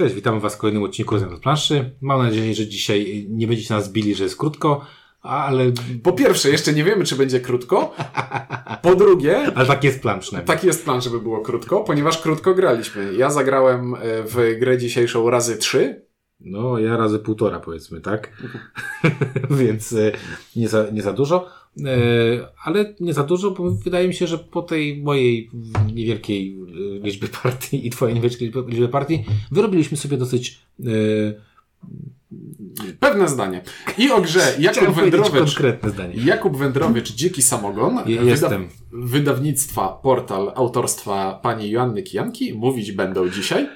Cześć, witamy Was w kolejnym odcinku z planszy. Mam nadzieję, że dzisiaj nie będziecie nas bili, że jest krótko, ale... Po pierwsze, jeszcze nie wiemy, czy będzie krótko. Po drugie... Ale tak jest plan przynajmniej. Tak jest plan, żeby było krótko, ponieważ krótko graliśmy. Ja zagrałem e, w grę dzisiejszą razy trzy. No, ja razy półtora powiedzmy, tak? Więc e, nie za, nie za dużo. E, ale nie za dużo, bo wydaje mi się, że po tej mojej niewielkiej liczby partii i twojej niewielkiej liczby partii wyrobiliśmy sobie dosyć Pewne zdanie. I o grze Jakub Wędrowicz. Konkretne zdanie. Jakub Wędrowicz, Dziki Samogon. Jestem. Wyda wydawnictwa, portal autorstwa pani Joanny Kijanki. Mówić będą dzisiaj.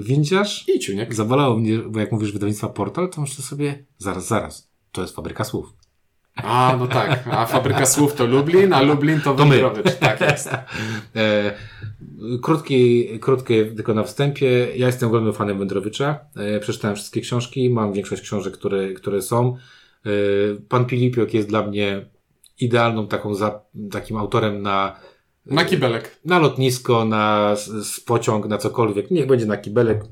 Windziarz? I Ciuniek. Zawalało mnie, bo jak mówisz wydawnictwa portal, to myślę sobie, zaraz, zaraz, to jest fabryka słów. A, no tak. A fabryka słów to Lublin, a Lublin to Wędrowicz. Tak jest. E, krótki, krótkie tylko na wstępie. Ja jestem ogromnym fanem Wędrowicza. E, przeczytałem wszystkie książki. Mam większość książek, które, które są. E, pan Pilipiok jest dla mnie idealną taką za, takim autorem na na kibelek. Na lotnisko, na z pociąg, na cokolwiek. Niech będzie na kibelek.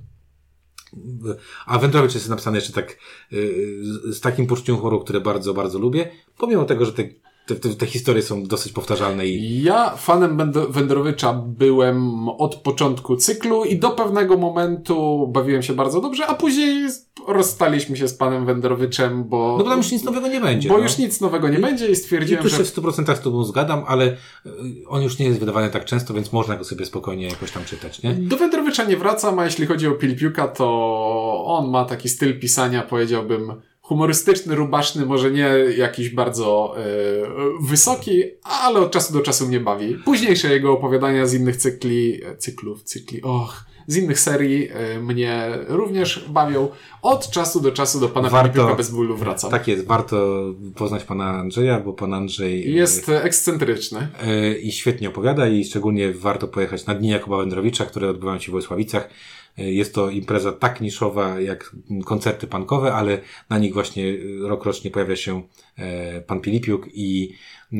A Wędrowicz jest napisany jeszcze tak z takim poczuciem humoru, które bardzo, bardzo lubię. Pomimo tego, że te te, te, te, historie są dosyć powtarzalne i... Ja fanem Wędrowicza byłem od początku cyklu i do pewnego momentu bawiłem się bardzo dobrze, a później rozstaliśmy się z panem Wędrowiczem, bo... No bo tam już nic nowego nie będzie. Bo no. już nic nowego nie I, będzie i stwierdziłem, I tu się w 100% z tobą zgadzam, ale y, on już nie jest wydawany tak często, więc można go sobie spokojnie jakoś tam czytać, nie? Do Wędrowicza nie wracam, a jeśli chodzi o Pilpiuka, to on ma taki styl pisania, powiedziałbym humorystyczny, rubaszny, może nie jakiś bardzo e, wysoki, ale od czasu do czasu mnie bawi. Późniejsze jego opowiadania z innych cykli, cyklów, cykli, och, z innych serii e, mnie również bawią. Od czasu do czasu do pana warto, bez bólu wracam. Tak jest, warto poznać pana Andrzeja, bo pan Andrzej... E, jest ekscentryczny. I świetnie opowiada i szczególnie warto pojechać na Dni Jakuba Wędrowicza, które odbywają się w Wojsławicach jest to impreza tak niszowa jak koncerty punkowe, ale na nich właśnie rokrocznie pojawia się e, pan Pilipiuk i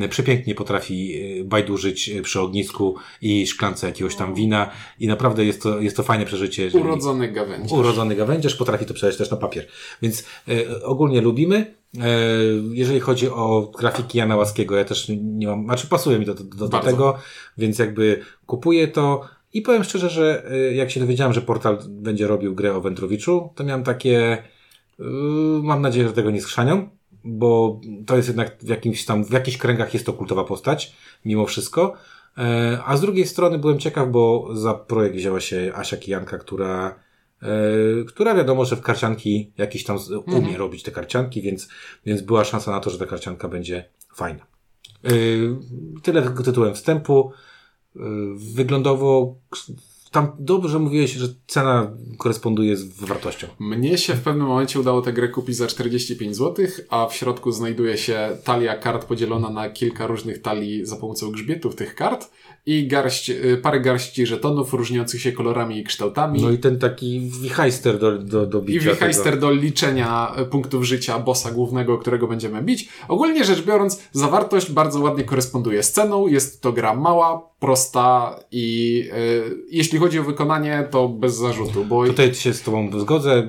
przepięknie potrafi e, bajdurzyć przy ognisku i szklance jakiegoś tam wina i naprawdę jest to, jest to fajne przeżycie. Urodzony gawędziarz. Urodzony gawędziarz potrafi to przeleć też na papier. Więc e, ogólnie lubimy. E, jeżeli chodzi o grafiki Jana Łaskiego, ja też nie mam, znaczy pasuje mi do, do, do tego, więc jakby kupuję to. I powiem szczerze, że y, jak się dowiedziałem, że portal będzie robił grę o Wędrowiczu, to miałem takie, yy, mam nadzieję, że tego nie skrzanią, bo to jest jednak w jakimś tam, w jakichś kręgach jest to kultowa postać, mimo wszystko. Yy, a z drugiej strony byłem ciekaw, bo za projekt wzięła się Asia Kijanka, która, yy, która wiadomo, że w karcianki jakiś tam umie mhm. robić te karcianki, więc, więc była szansa na to, że ta karcianka będzie fajna. Yy, tyle tytułem wstępu. Wyglądowo tam dobrze mówiłeś, że cena koresponduje z wartością. Mnie się w pewnym momencie udało tę grę kupić za 45 zł, a w środku znajduje się talia kart podzielona na kilka różnych talii za pomocą grzbietów tych kart i garść, y, parę garści żetonów różniących się kolorami i kształtami. No i ten taki wichajster do, do, do bicia. I wichajster do liczenia y, punktów życia bossa głównego, którego będziemy bić. Ogólnie rzecz biorąc, zawartość bardzo ładnie koresponduje z ceną. Jest to gra mała, prosta i y, jeśli chodzi o wykonanie, to bez zarzutu. Bo... Tutaj się z Tobą zgodzę.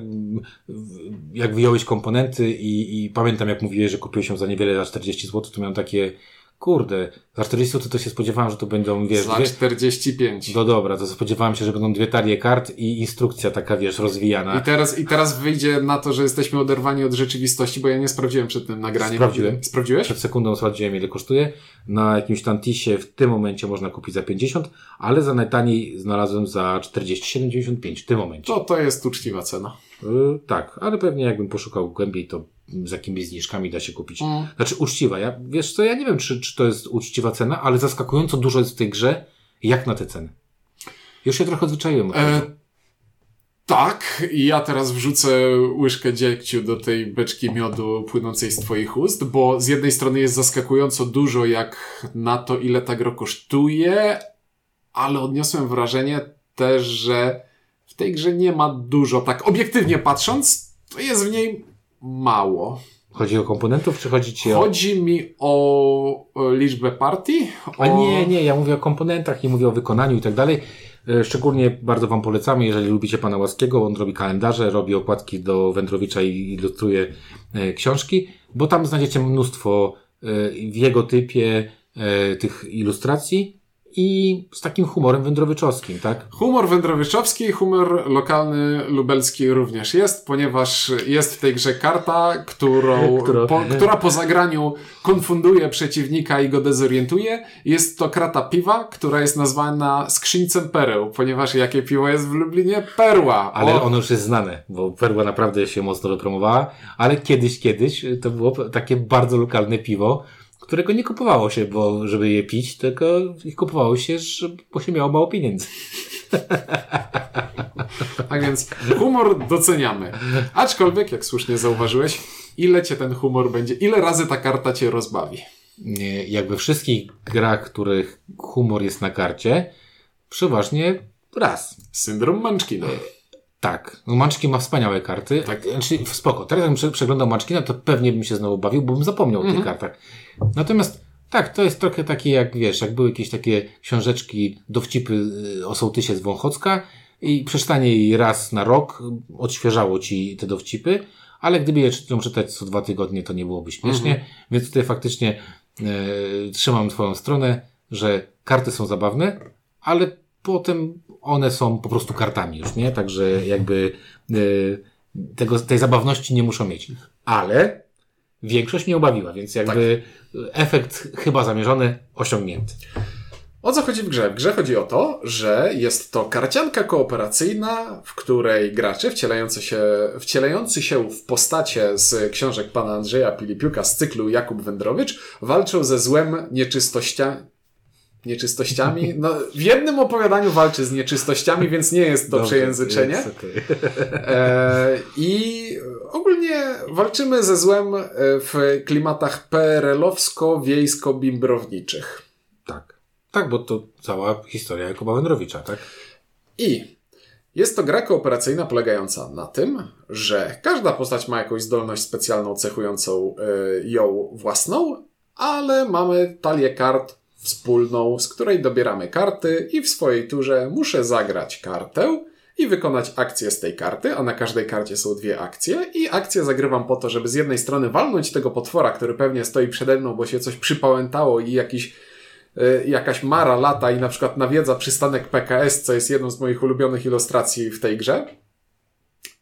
Jak wyjąłeś komponenty i, i pamiętam jak mówiłeś, że kupiłeś się za niewiele, za 40 zł, to miałem takie kurde, za 40 to, to się spodziewałem, że to będą, wiesz... Za 45. No dobra, to spodziewałem się, że będą dwie talie kart i instrukcja taka, wiesz, rozwijana. I teraz, I teraz wyjdzie na to, że jesteśmy oderwani od rzeczywistości, bo ja nie sprawdziłem przed tym nagraniem. Sprawdziłem. Sprawdziłeś? Przed sekundą sprawdziłem, ile kosztuje. Na jakimś tantisie w tym momencie można kupić za 50, ale za najtaniej znalazłem za 47,95 w tym momencie. To to jest uczciwa cena. Yy, tak, ale pewnie jakbym poszukał głębiej, to z jakimiś zniżkami da się kupić. Mm. Znaczy uczciwa. Ja, wiesz co, ja nie wiem, czy, czy to jest uczciwa cena, ale zaskakująco dużo jest w tej grze, jak na te ceny. Już się trochę odzwyczaiłem. E, tak, i ja teraz wrzucę łyżkę dziegciu do tej beczki miodu płynącej z twoich ust, bo z jednej strony jest zaskakująco dużo jak na to, ile ta gra kosztuje, ale odniosłem wrażenie też, że w tej grze nie ma dużo, tak obiektywnie patrząc, to jest w niej mało. Chodzi o komponentów, czy chodzi ci o... Chodzi mi o liczbę partii. O... A nie, nie, ja mówię o komponentach, nie mówię o wykonaniu i tak dalej. E, szczególnie bardzo Wam polecamy, jeżeli lubicie Pana Łaskiego, on robi kalendarze, robi okładki do Wędrowicza i ilustruje e, książki, bo tam znajdziecie mnóstwo e, w jego typie tych ilustracji i z takim humorem wędrowyczowskim, tak? Humor wędrowyczowski, humor lokalny lubelski również jest, ponieważ jest w tej grze karta, którą, po, która po zagraniu konfunduje przeciwnika i go dezorientuje. Jest to krata piwa, która jest nazwana skrzyńcem pereł, ponieważ jakie piwo jest w Lublinie? Perła. Ale ono już jest znane, bo perła naprawdę się mocno wypromowała, ale kiedyś, kiedyś to było takie bardzo lokalne piwo, którego nie kupowało się, bo żeby je pić, tylko ich kupowało się, żeby, bo się miało mało pieniędzy. A więc humor doceniamy. Aczkolwiek, jak słusznie zauważyłeś, ile cię ten humor będzie, ile razy ta karta cię rozbawi? Nie, jakby wszystkich grach, których humor jest na karcie, przeważnie raz. Syndrom Munchkina. Tak. No Munchkin ma wspaniałe karty. Tak. Znaczy, spoko. Teraz jakbym przeglądał Munchkina, to pewnie bym się znowu bawił, bo bym zapomniał o tych mhm. kartach. Natomiast tak, to jest trochę takie jak, wiesz, jak były jakieś takie książeczki, dowcipy y, o sołtysie z Wąchocka i przeczytanie jej raz na rok odświeżało ci te dowcipy, ale gdyby je czytać co dwa tygodnie, to nie byłoby śmiesznie, mhm. więc tutaj faktycznie e, trzymam twoją stronę, że karty są zabawne, ale potem one są po prostu kartami już, nie? Także jakby e, tego, tej zabawności nie muszą mieć. Ale większość mnie obawiła, więc jakby tak. efekt chyba zamierzony osiągnięty. O co chodzi w grze? W grze chodzi o to, że jest to karcianka kooperacyjna, w której gracze wcielający się, wcielający się w postacie z książek pana Andrzeja Pilipiuka z cyklu Jakub Wędrowicz walczą ze złem nieczystościami, nieczystościami. No, w jednym opowiadaniu walczy z nieczystościami, więc nie jest to Dobrze, przejęzyczenie. Okay. E, I ogólnie walczymy ze złem e, w klimatach PRL-owsko-wiejsko-bimbrowniczych. Tak. Tak, bo to cała historia Jakuba Wędrowicza, tak? I jest to gra kooperacyjna polegająca na tym, że każda postać ma jakąś zdolność specjalną cechującą y, ją własną, ale mamy talię kart wspólną, z której dobieramy karty i w swojej turze muszę zagrać kartę i wykonać akcję z tej karty, a na każdej karcie są dwie akcje i akcję zagrywam po to, żeby z jednej strony walnąć tego potwora, który pewnie stoi przede mną, bo się coś przypałętało i jakiś y, jakaś mara lata i na przykład nawiedza przystanek PKS, co jest jedną z moich ulubionych ilustracji w tej grze.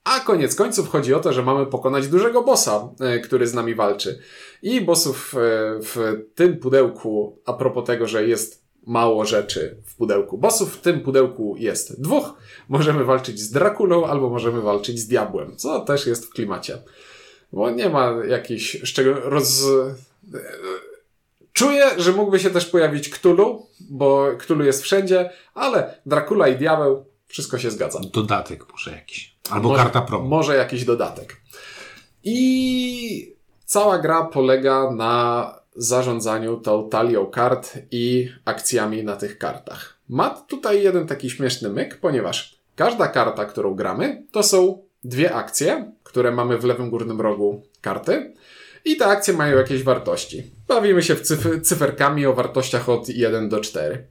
A koniec końców chodzi o to, że mamy pokonać dużego bossa, y, który z nami walczy. I bossów y, w tym pudełku, a propos tego, że jest mało rzeczy w pudełku bossów, w tym pudełku jest dwóch. Możemy walczyć z Drakulą albo możemy walczyć z Diabłem, co też jest w klimacie. Bo nie ma jakiejś szczegół... roz... Czuję, że mógłby się też pojawić Ktulu, bo Ktulu jest wszędzie, ale Dracula i Diabeł, wszystko się zgadza. Dodatek może jakiś. Albo może, karta pro. Może jakiś dodatek. I cała gra polega na zarządzaniu tą talią kart i akcjami na tych kartach. Ma tutaj jeden taki śmieszny myk, ponieważ każda karta, którą gramy, to są dwie akcje, które mamy w lewym górnym rogu karty. I te akcje mają jakieś wartości. Bawimy się w cyf- cyferkami o wartościach od 1 do 4.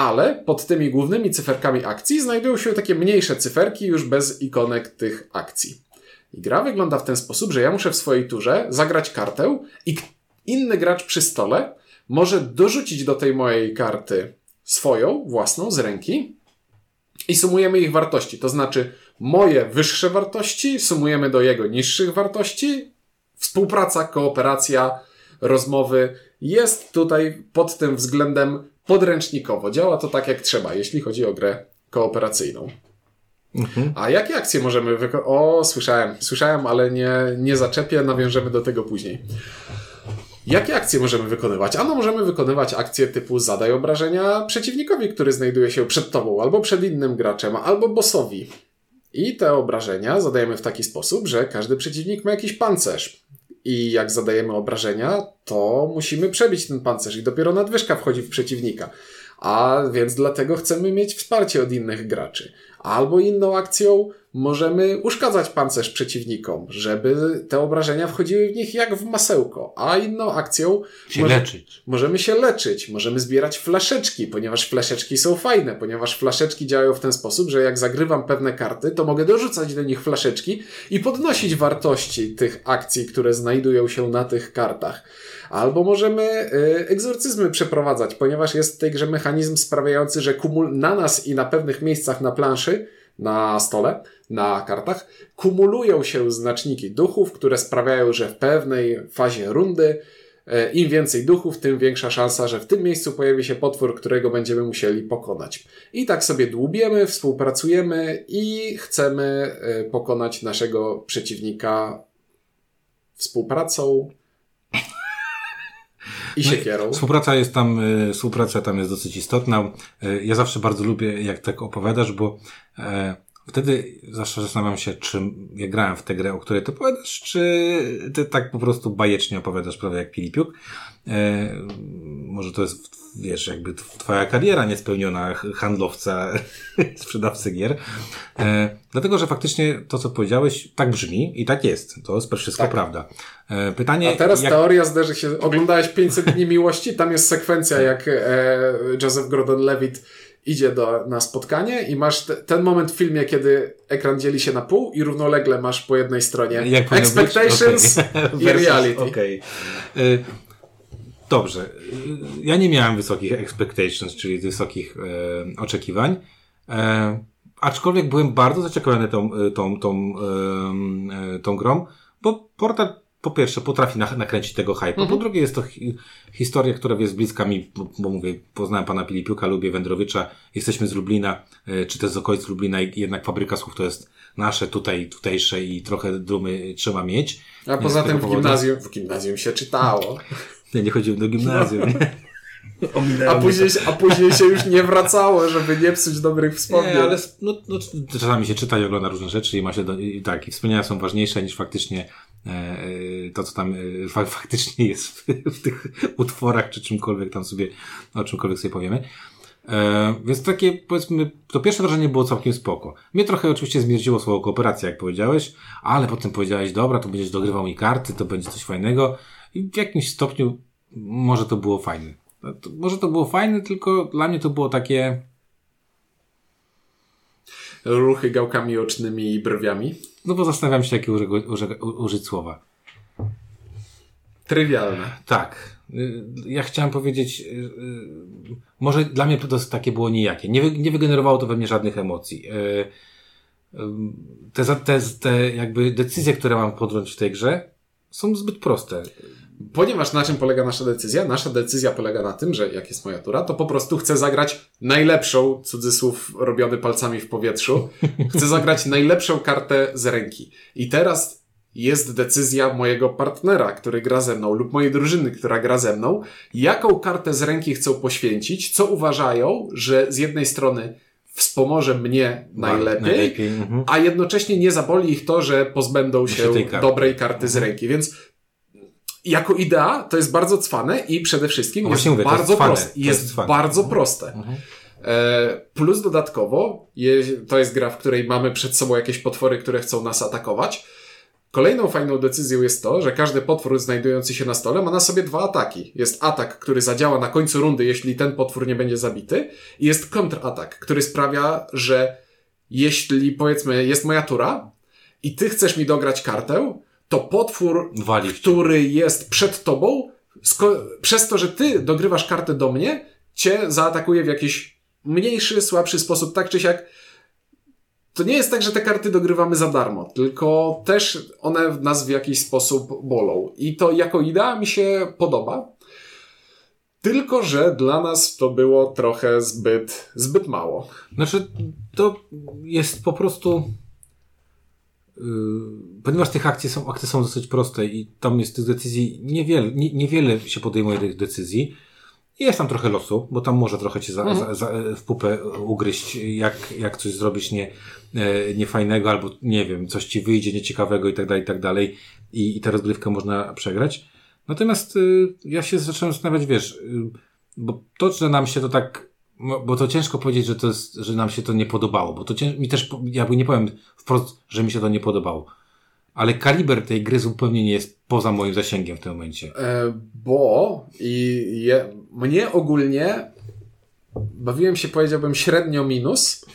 Ale pod tymi głównymi cyferkami akcji znajdują się takie mniejsze cyferki już bez ikonek tych akcji. I gra wygląda w ten sposób, że ja muszę w swojej turze zagrać kartę i inny gracz przy stole może dorzucić do tej mojej karty swoją, własną, z ręki i sumujemy ich wartości. To znaczy moje wyższe wartości sumujemy do jego niższych wartości. Współpraca, kooperacja, rozmowy jest tutaj pod tym względem podręcznikowo. Działa to tak jak trzeba, jeśli chodzi o grę kooperacyjną. Mhm. A jakie akcje możemy wykonać? O, słyszałem, słyszałem, ale nie, nie zaczepię, nawiążemy do tego później. Jakie akcje możemy wykonywać? Ano możemy wykonywać akcje typu zadaj obrażenia przeciwnikowi, który znajduje się przed tobą, albo przed innym graczem, albo bossowi. I te obrażenia zadajemy w taki sposób, że każdy przeciwnik ma jakiś pancerz. I jak zadajemy obrażenia, to musimy przebić ten pancerz i dopiero nadwyżka wchodzi w przeciwnika. A więc dlatego chcemy mieć wsparcie od innych graczy. Albo inną akcją możemy uszkadzać pancerz przeciwnikom, żeby te obrażenia wchodziły w nich jak w masełko. A inną akcją się może, leczyć. możemy się leczyć, możemy zbierać flaszeczki, ponieważ flaszeczki są fajne, ponieważ flaszeczki działają w ten sposób, że jak zagrywam pewne karty, to mogę dorzucać do nich flaszeczki i podnosić wartości tych akcji, które znajdują się na tych kartach. Albo możemy y, egzorcyzmy przeprowadzać, ponieważ jest w tej grze mechanizm sprawiający, że kumul na nas i na pewnych miejscach na planszy, na stole, na kartach, kumulują się znaczniki duchów, które sprawiają, że w pewnej fazie rundy y, im więcej duchów, tym większa szansa, że w tym miejscu pojawi się potwór, którego będziemy musieli pokonać. I tak sobie dłubiemy, współpracujemy i chcemy y, pokonać naszego przeciwnika współpracą, i no siekierą. Współpraca jest tam, y, współpraca tam jest dosyć istotna. Y, ja zawsze bardzo lubię, jak tak opowiadasz, bo e, wtedy zawsze zastanawiam się, czy ja grałem w tę grę, o której ty opowiadasz, czy ty tak po prostu bajecznie opowiadasz, prawda, jak Pilipiuk. E, może to jest, wiesz, jakby twoja kariera niespełniona handlowca, sprzedawcy gier. E, dlatego, że faktycznie to, co powiedziałeś, tak brzmi i tak jest. To jest wszystko tak. prawda. E, pytanie... A teraz jak... teoria zderzy się... Oglądałeś 500 dni miłości? Tam jest sekwencja, jak e, Joseph Gordon-Levitt idzie do, na spotkanie i masz te, ten moment w filmie, kiedy ekran dzieli się na pół i równolegle masz po jednej stronie Jak expectations okay. i reality. Okay. Y Dobrze. Ja nie miałem wysokich expectations, czyli wysokich e, oczekiwań. E, aczkolwiek byłem bardzo zaciekawiony tą, tą, tą, tą grą, bo portal po pierwsze potrafi nakręcić tego hype, mhm. po drugie jest to hi historia, która jest bliska mi, bo, bo, mówię, poznałem pana Pilipiuka, lubię Wędrowicza, jesteśmy z Lublina, e, czy też z okolic Lublina i jednak fabryka słów to jest nasze tutaj, tutejsze i trochę dumy trzeba mieć. A poza tym w gimnazjum, w gimnazjum się czytało. Nie, nie chodziłem do gimnazjum. A później, a później się już nie wracało, żeby nie psuć dobrych wspomnień. Nie, ale no, no, czasami się czyta i ogląda różne rzeczy i ma się do, i tak, i wspomnienia są ważniejsze niż faktycznie to, co tam e, fa, faktycznie jest w, w, tych utworach, czy czymkolwiek tam sobie, o czymkolwiek sobie powiemy. E, więc takie, powiedzmy, to pierwsze wrażenie było całkiem spoko. Mnie trochę oczywiście zmierdziło słowo kooperacja, jak powiedziałeś, ale potem powiedziałeś, dobra, to będziesz dogrywał mi karty, to będzie coś fajnego. I w jakimś stopniu może to było fajne. To, może to było fajne, tylko dla mnie to było takie. Ruchy gałkami ocznymi i brwiami. No bo zastanawiam się, jakie użyć słowa. Trywialne. Tak. Y, ja chciałem powiedzieć, y, y, może dla mnie to takie było nijakie. Nie, nie wygenerowało to we mnie żadnych emocji. Te, te, te jakby decyzje, które mam podjąć w tej grze, są zbyt proste. Ponieważ na czym polega nasza decyzja? Nasza decyzja polega na tym, że jak jest moja tura, to po prostu chcę zagrać najlepszą, cudzysłów robiony palcami w powietrzu, chcę zagrać najlepszą kartę z ręki. I teraz jest decyzja mojego partnera, który gra ze mną, lub mojej drużyny, która gra ze mną, jaką kartę z ręki chcą poświęcić, co uważają, że z jednej strony wspomoże mnie najlepiej, najlepiej mhm. a jednocześnie nie zaboli ich to, że pozbędą się dobrej karty z ręki. Więc jako idea to jest bardzo cwane i przede wszystkim jest mówię, bardzo jest proste. Jest, jest bardzo mhm. proste. Mhm. E, plus dodatkowo, to jest gra, w której mamy przed sobą jakieś potwory, które chcą nas atakować. Kolejną fajną decyzją jest to, że każdy potwór znajdujący się na stole ma na sobie dwa ataki. Jest atak, który zadziała na końcu rundy, jeśli ten potwór nie będzie zabity, i jest kontratak, który sprawia, że jeśli powiedzmy jest moja tura i ty chcesz mi dograć kartę, to potwór, który jest przed tobą, przez to, że ty dogrywasz kartę do mnie, cię zaatakuje w jakiś mniejszy, słabszy sposób, tak czy siak to nie jest tak, że te karty dogrywamy za darmo, tylko też one nas w jakiś sposób bolą. I to jako idea mi się podoba. Tylko, że dla nas to było trochę zbyt, zbyt mało. Znaczy, to jest po prostu. Yy, ponieważ tych akcji są, akcje są dosyć proste i tam jest tych decyzji niewiele, nie, niewiele się podejmuje tych decyzji. Jest tam trochę losu, bo tam może trochę cię za, mhm. za, za, w pupę ugryźć, jak, jak coś zrobisz nie, e, niefajnego, albo nie wiem, coś ci wyjdzie nieciekawego i tak dalej, i tak dalej. I, i tę rozgrywkę można przegrać. Natomiast y, ja się zacząłem zastanawiać, wiesz, y, bo to, że nam się to tak Bo bo to ciężko powiedzieć, że to jest, że nam się to nie podobało, bo to cięż, mi też, jakby nie powiem wprost, że mi się to nie podobało. Ale kaliber tej gry zupełnie nie jest poza moim zasięgiem w tym momencie. E, bo i je, mnie ogólnie bawiłem się, powiedziałbym, średnio minus,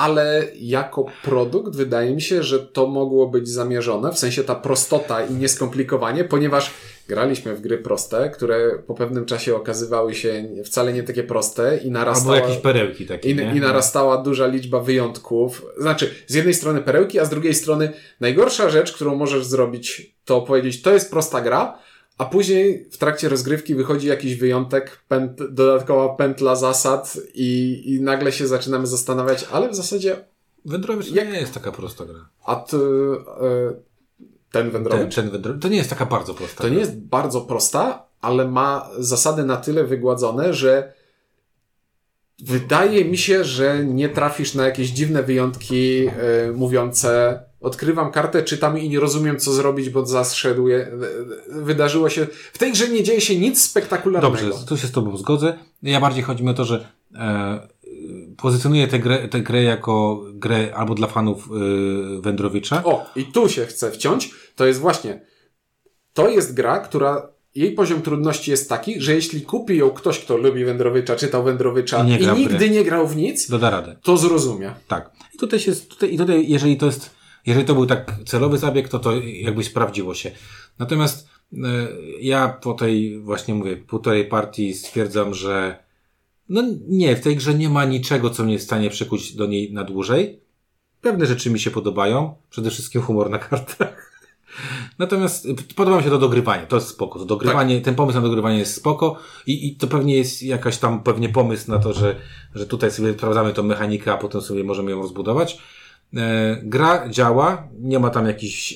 ale jako produkt wydaje mi się, że to mogło być zamierzone, w sensie ta prostota i nieskomplikowanie, ponieważ graliśmy w gry proste, które po pewnym czasie okazywały się wcale nie takie proste i Albo narastała... jakieś perełki takie, I? I narastała duża liczba wyjątków. Znaczy, z jednej strony perełki, a z drugiej strony najgorsza rzecz, którą możesz zrobić, to powiedzieć, to jest prosta gra, a później w trakcie rozgrywki wychodzi jakiś wyjątek, pęt, dodatkowa pętla zasad i, i nagle się zaczynamy zastanawiać, ale w zasadzie, Wędrowiec to Jak- nie jest taka prosta gra. a ty, e, ten wędrowicz, Ten, ten wędrowiec, to nie jest taka bardzo prosta to gra. nie jest bardzo prosta, ale ma zasady na tyle wygładzone, że wydaje mi się, że nie trafisz na jakieś dziwne wyjątki e, mówiące odkrywam kartę, czytam i nie rozumiem co zrobić, bo e, wydarzyło się, w tej grze nie dzieje się nic spektakularnego. Dobrze, tu się z Tobą zgodzę. Ja bardziej chodzi mi o to, że e, pozycjonuję tę grę, tę grę jako grę albo dla fanów e, Wędrowicza. O, i tu się chcę wciąć. To jest właśnie. To jest gra, która. Jej poziom trudności jest taki, że jeśli kupi ją ktoś, kto lubi Wędrowicza, czytał Wędrowicza I nie i, nigdy nie grał w nic, Doda radę. to zrozumie. Tak. I tutaj się, tutaj, i tutaj, jeżeli to jest, jeżeli to był tak celowy zabieg, to to jakby sprawdziło się. Natomiast e, ja po tej, właśnie mówię, półtorej partii stwierdzam, że no nie, w tej grze nie ma niczego, co mnie w stanie przykuć do niej na dłużej. Pewne rzeczy mi się podobają, przede wszystkim humor na kartach. Natomiast y, podoba mi się to dogrywanie, to jest spoko. To dogrywanie, ten pomysł na dogrywanie jest spoko i, i to pewnie jest jakaś tam pewnie pomysł na to, że, że tutaj sobie sprawdzamy tą mechanikę, a potem sobie możemy ją rozbudować. E, gra działa, nie ma tam jakichś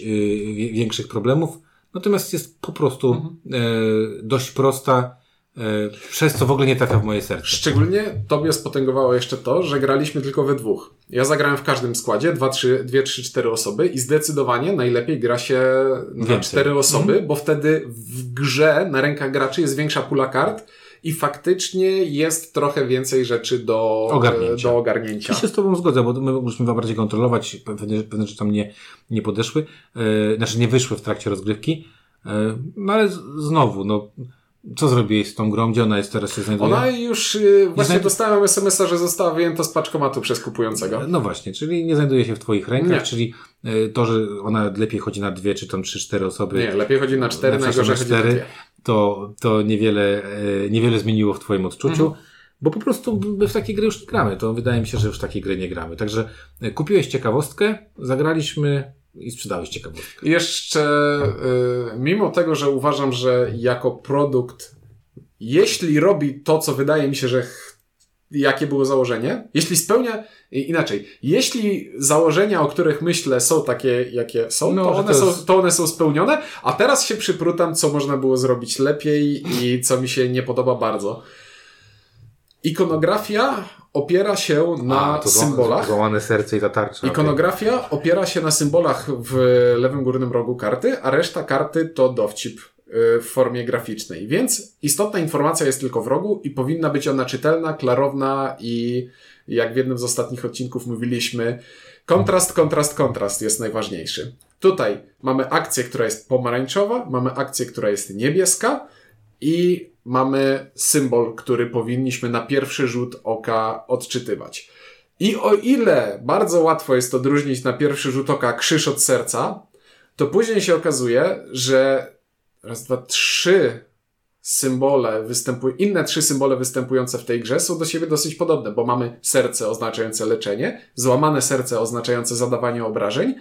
wie- większych problemów, natomiast jest po prostu e, dość prosta, e, przez co w ogóle nie trafia w moje serce. Szczególnie tobie spotęgowało jeszcze to, że graliśmy tylko we dwóch. Ja zagrałem w każdym składzie, dwa, trzy, dwie, trzy, cztery osoby i zdecydowanie najlepiej gra się na cztery osoby, bo wtedy w grze na rękach graczy jest większa pula kart i faktycznie jest trochę więcej rzeczy do Ogarnięcia. Do ogarnięcia. Ja się z Tobą zgodzę, bo my mogliśmy bardziej kontrolować, pewne, pewne rzeczy tam nie, nie podeszły, e, znaczy nie wyszły w trakcie rozgrywki, e, no ale z, znowu, no, co zrobiłeś z tą grą, gdzie ona jest teraz się znajduje? Ona już, y, właśnie znajdu- dostałem SMS-a, że została wyjęta z paczkomatu przez kupującego. No właśnie, czyli nie znajduje się w Twoich rękach, Nie. czyli to, że ona lepiej chodzi na dwie, czy tam trzy, cztery osoby, Nie, lepiej chodzi na cztery, na najgorzej przykład chodzi na cztery, dwie. To, to niewiele, e, niewiele zmieniło w Twoim odczuciu, Mhm. bo po prostu my w takie gry już nie gramy. To wydaje mi się, że już w takie gry nie gramy. Także e, kupiłeś ciekawostkę, zagraliśmy i sprzedałeś ciekawostkę. Jeszcze, y, mimo tego, że uważam, że jako produkt, jeśli robi to, co wydaje mi się, że jakie było założenie, jeśli spełnia, inaczej, jeśli założenia, o których myślę, są takie, jakie są, No, to, one są, to one są spełnione, a teraz się przyprutam, co można było zrobić lepiej i co mi się nie podoba bardzo. Ikonografia opiera się na A, to symbolach. Złamane serce i ta tarcza. Ikonografia opiera się na symbolach w lewym górnym rogu karty, a reszta karty to dowcip w formie graficznej. Więc istotna informacja jest tylko w rogu i powinna być ona czytelna, klarowna i jak w jednym z ostatnich odcinków mówiliśmy, kontrast, kontrast, kontrast jest najważniejszy. Tutaj mamy akcję, która jest pomarańczowa, mamy akcję, która jest niebieska i mamy symbol, który powinniśmy na pierwszy rzut oka odczytywać. I o ile bardzo łatwo jest odróżnić na pierwszy rzut oka krzyż od serca, to później się okazuje, że raz, dwa, trzy symbole występują, inne trzy symbole występujące w tej grze są do siebie dosyć podobne, bo mamy serce oznaczające leczenie, złamane serce oznaczające zadawanie obrażeń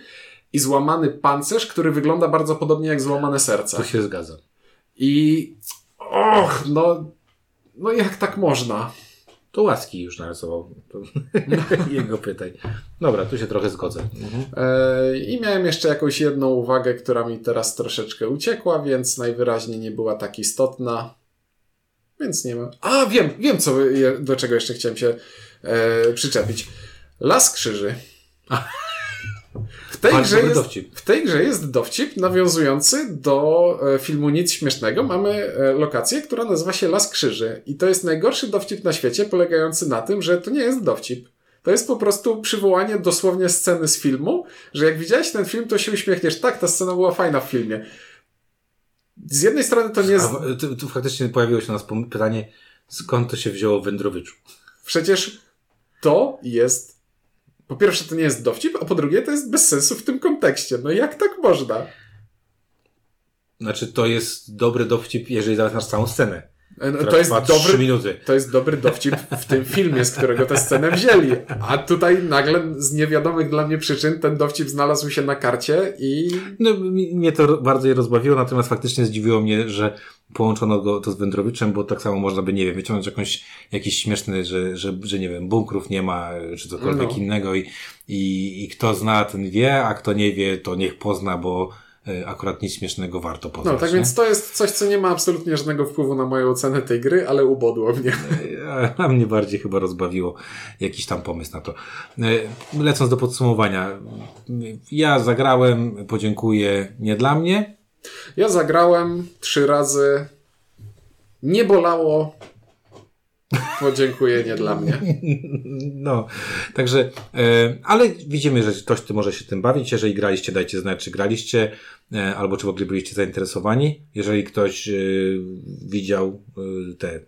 i złamany pancerz, który wygląda bardzo podobnie jak złamane serce. To się zgadza. I och, no, no jak tak można? To łaski już narysował. Jego pytaj. Dobra, tu się trochę zgodzę. E, I miałem jeszcze jakąś jedną uwagę, która mi teraz troszeczkę uciekła, więc najwyraźniej nie była tak istotna. Więc nie ma. A, wiem, wiem, co, do czego jeszcze chciałem się e, przyczepić. Las krzyży. tej, grze jest, w tej grze jest dowcip nawiązujący do e, filmu Nic Śmiesznego. Mamy e, lokację, która nazywa się Las Krzyży. I to jest najgorszy dowcip na świecie, polegający na tym, że to nie jest dowcip. To jest po prostu przywołanie dosłownie sceny z filmu, że jak widziałeś ten film, to się uśmiechniesz. Tak, ta scena była fajna w filmie. Z jednej strony to nie jest... A, tu, tu faktycznie pojawiło się u nas pytanie, skąd to się wzięło w Wędrowiczu? Przecież to jest po pierwsze, to nie jest dowcip, a po drugie, to jest bez sensu w tym kontekście. No jak tak można? Znaczy, to jest dobry dowcip, jeżeli zaznasz całą scenę. E, no, to jest dobry, minuty. To jest dobry dowcip w tym filmie, z którego tę scenę wzięli. A tutaj nagle z niewiadomych dla mnie przyczyn ten dowcip znalazł się na karcie i... No, mnie to bardziej rozbawiło, natomiast faktycznie zdziwiło mnie, że połączono go to z Wędrowiczem, bo tak samo można by, nie wiem, wyciągnąć jakąś, jakiś śmieszny, że, że, że nie wiem, bunkrów nie ma, czy cokolwiek no. innego i, i, i kto zna, ten wie, a kto nie wie, to niech pozna, bo akurat nic śmiesznego warto poznać. No, tak nie? więc to jest coś, co nie ma absolutnie żadnego wpływu na moją ocenę tej gry, ale ubodło mnie. E, a mnie bardziej chyba rozbawiło jakiś tam pomysł na to. E, lecąc do podsumowania. Ja zagrałem, podziękuję, nie dla mnie. Ja zagrałem trzy razy. Nie bolało, Podziękuję, nie dla mnie. No, także, e, ale widzimy, że ktoś ty może się tym bawić. Jeżeli graliście, dajcie znać, czy graliście, e, albo czy w ogóle byliście zainteresowani. Jeżeli ktoś e, widział e, te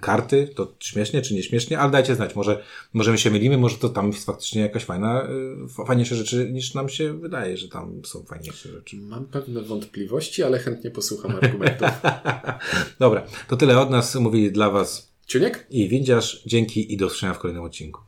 karty, to śmiesznie czy nieśmiesznie, ale dajcie znać, może, może my się mylimy, może to tam jest faktycznie jakaś fajna, e, fajniejsze rzeczy niż nam się wydaje, że tam są fajniejsze rzeczy. Mam pewne wątpliwości, ale chętnie posłucham argumentów. Dobra, to tyle od nas, mówili dla Was Ciuniek i Windziarz. Dzięki i do usłyszenia w kolejnym odcinku.